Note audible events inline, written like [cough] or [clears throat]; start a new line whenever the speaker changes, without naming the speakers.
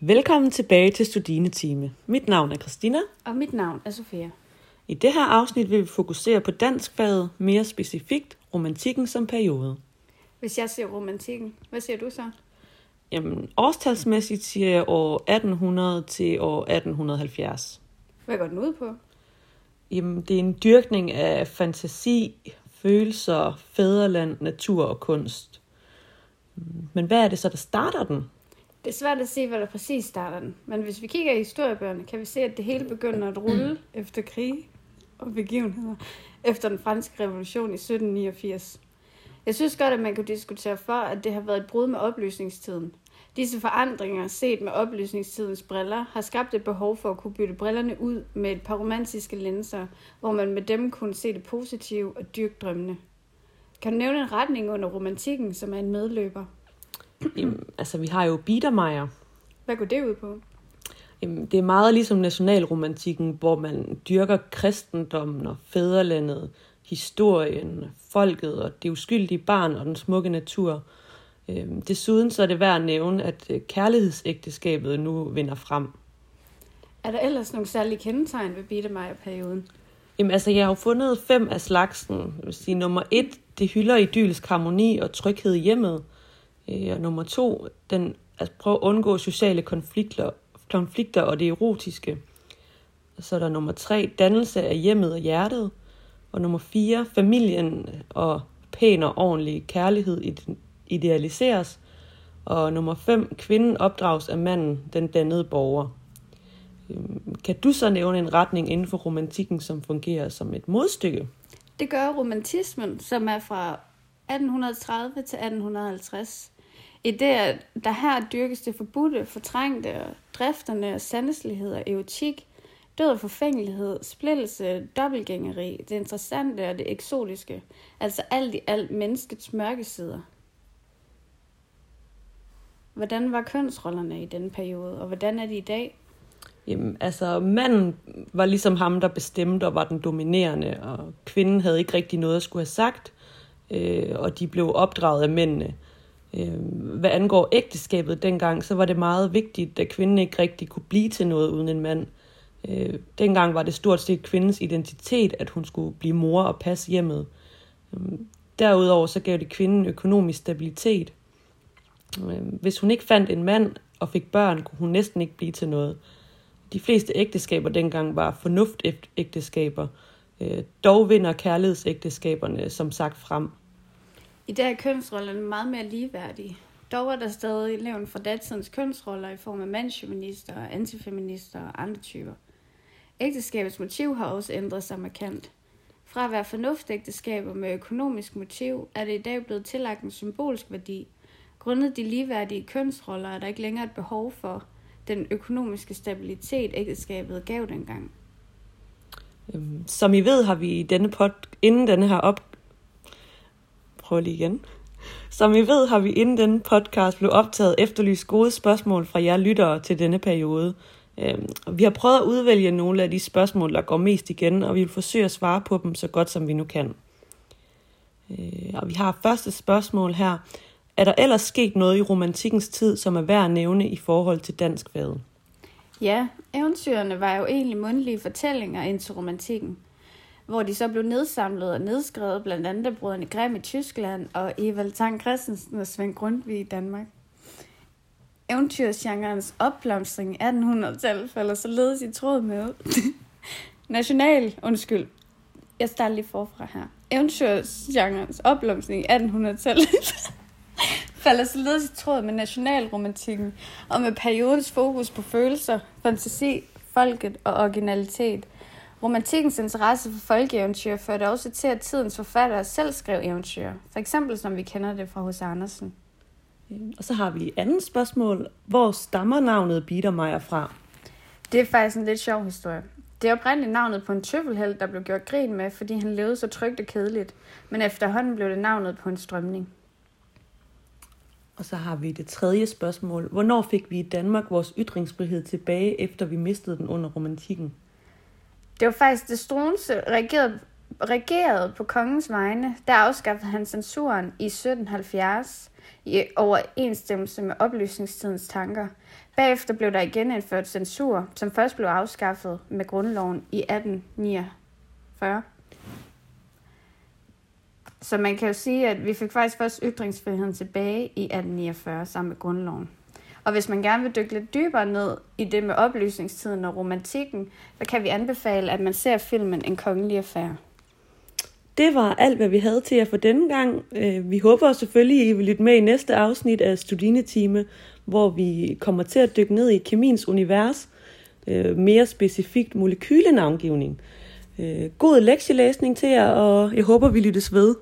Velkommen tilbage til Studine Time. Mit navn er Christina.
Og mit navn er Sofia.
I det her afsnit vil vi fokusere på danskfaget, mere specifikt romantikken som periode.
Hvis jeg siger romantikken, hvad siger du så?
Jamen, årstalsmæssigt siger jeg år 1800 til år 1870.
Hvad går den ud på?
Jamen, det er en dyrkning af fantasi, følelser, fædreland, natur og kunst. Men hvad er det så, der starter den?
Det er svært at se, hvad der præcis starter den. Men hvis vi kigger i historiebøgerne, kan vi se, at det hele begynder at rulle [clears throat] efter krig og begivenheder efter den franske revolution i 1789. Jeg synes godt, at man kunne diskutere for, at det har været et brud med oplysningstiden. Disse forandringer, set med oplysningstidens briller, har skabt et behov for at kunne bytte brillerne ud med et par romantiske linser, hvor man med dem kunne se det positive og dyrke drømmene. Kan du nævne en retning under romantikken, som er en medløber?
Jamen, altså, vi har jo Biedermeier.
Hvad går det ud på?
Jamen, det er meget ligesom nationalromantikken, hvor man dyrker kristendommen og fædrelandet, historien, folket og det uskyldige barn og den smukke natur. Øhm, desuden så er det værd at nævne, at øh, kærlighedsægteskabet nu vinder frem.
Er der ellers nogle særlige kendetegn ved Biedermeier-perioden?
Jamen altså, jeg har jo fundet fem af slagsen. Jeg vil sige, nummer et, det hylder idyllisk harmoni og tryghed i hjemmet. Øh, og nummer to, den altså, at prøve at undgå sociale konflikter, konflikter og det erotiske. Og så er der nummer tre, dannelse af hjemmet og hjertet. Og nummer fire, familien og pæn og ordentlig kærlighed idealiseres. Og nummer fem, kvinden opdrages af manden, den dannede borger. Øhm, kan du så nævne en retning inden for romantikken, som fungerer som et modstykke?
Det gør romantismen, som er fra 1830 til 1850. I det, der her dyrkes det forbudte, fortrængte, og drifterne og sandeslighed og erotik, død og forfængelighed, splittelse, dobbeltgængeri, det interessante og det eksotiske, altså alt i alt menneskets mørke sider. Hvordan var kønsrollerne i den periode, og hvordan er de i dag?
Jamen, altså, manden var ligesom ham, der bestemte og var den dominerende, og kvinden havde ikke rigtig noget at skulle have sagt, øh, og de blev opdraget af mændene. Øh, hvad angår ægteskabet dengang, så var det meget vigtigt, at kvinden ikke rigtig kunne blive til noget uden en mand. Øh, dengang var det stort set kvindens identitet, at hun skulle blive mor og passe hjemmet. Øh, derudover så gav det kvinden økonomisk stabilitet. Øh, hvis hun ikke fandt en mand og fik børn, kunne hun næsten ikke blive til noget. De fleste ægteskaber dengang var fornuftægteskaber. Dog vinder kærlighedsægteskaberne som sagt frem.
I dag er kønsrollerne meget mere ligeværdige. Dog er der stadig levn fra datidens kønsroller i form af mandsjuvenister, antifeminister og andre typer. Ægteskabets motiv har også ændret sig markant. Fra at være fornuftægteskaber med økonomisk motiv, er det i dag blevet tillagt en symbolsk værdi. Grundet de ligeværdige kønsroller er der ikke længere et behov for den økonomiske stabilitet, ægteskabet gav dengang.
Øhm, som I ved, har vi i denne pod, inden denne her op prøver lige igen. Som I ved, har vi inden denne podcast blev optaget efterlyst gode spørgsmål fra jer lyttere til denne periode. Øhm, vi har prøvet at udvælge nogle af de spørgsmål, der går mest igen, og vi vil forsøge at svare på dem så godt, som vi nu kan. Øh, og vi har første spørgsmål her. Er der ellers sket noget i romantikkens tid, som er værd at nævne i forhold til dansk fad?
Ja, eventyrene var jo egentlig mundlige fortællinger indtil romantikken, hvor de så blev nedsamlet og nedskrevet blandt andet af brødrene Grimm i Tyskland og Evald Tang Christensen og Svend Grundtvig i Danmark. Eventyrsgenrens opblomstring i 1800-tallet falder således i tråd med [laughs] national, undskyld, jeg starter lige forfra her. Eventyrsgenrens opblomstring i 1800-tallet [laughs] falder således i tråd med nationalromantikken og med periodens fokus på følelser, fantasi, folket og originalitet. Romantikkens interesse for folkeeventyr førte også til, at tidens forfattere selv skrev eventyr. For eksempel som vi kender det fra hos Andersen.
Og så har vi et andet spørgsmål. Hvor stammer navnet Biedermeier fra?
Det er faktisk en lidt sjov historie. Det er oprindeligt navnet på en tøffelheld, der blev gjort grin med, fordi han levede så trygt og kedeligt. Men efterhånden blev det navnet på en strømning.
Og så har vi det tredje spørgsmål. Hvornår fik vi i Danmark vores ytringsfrihed tilbage, efter vi mistede den under romantikken?
Det var faktisk det Strunse reagerede regerede på kongens vegne, der afskaffede han censuren i 1770 i overensstemmelse med oplysningstidens tanker. Bagefter blev der igen indført censur, som først blev afskaffet med grundloven i 1849. Så man kan jo sige, at vi fik faktisk først ytringsfriheden tilbage i 1849 sammen med grundloven. Og hvis man gerne vil dykke lidt dybere ned i det med oplysningstiden og romantikken, så kan vi anbefale, at man ser filmen En kongelig affære.
Det var alt, hvad vi havde til jer for denne gang. Øh, vi håber selvfølgelig, at I vil lytte med i næste afsnit af Studinetime, hvor vi kommer til at dykke ned i kemiens univers, øh, mere specifikt molekylenavngivning. Øh, god lektielæsning til jer, og jeg håber, vi lyttes ved.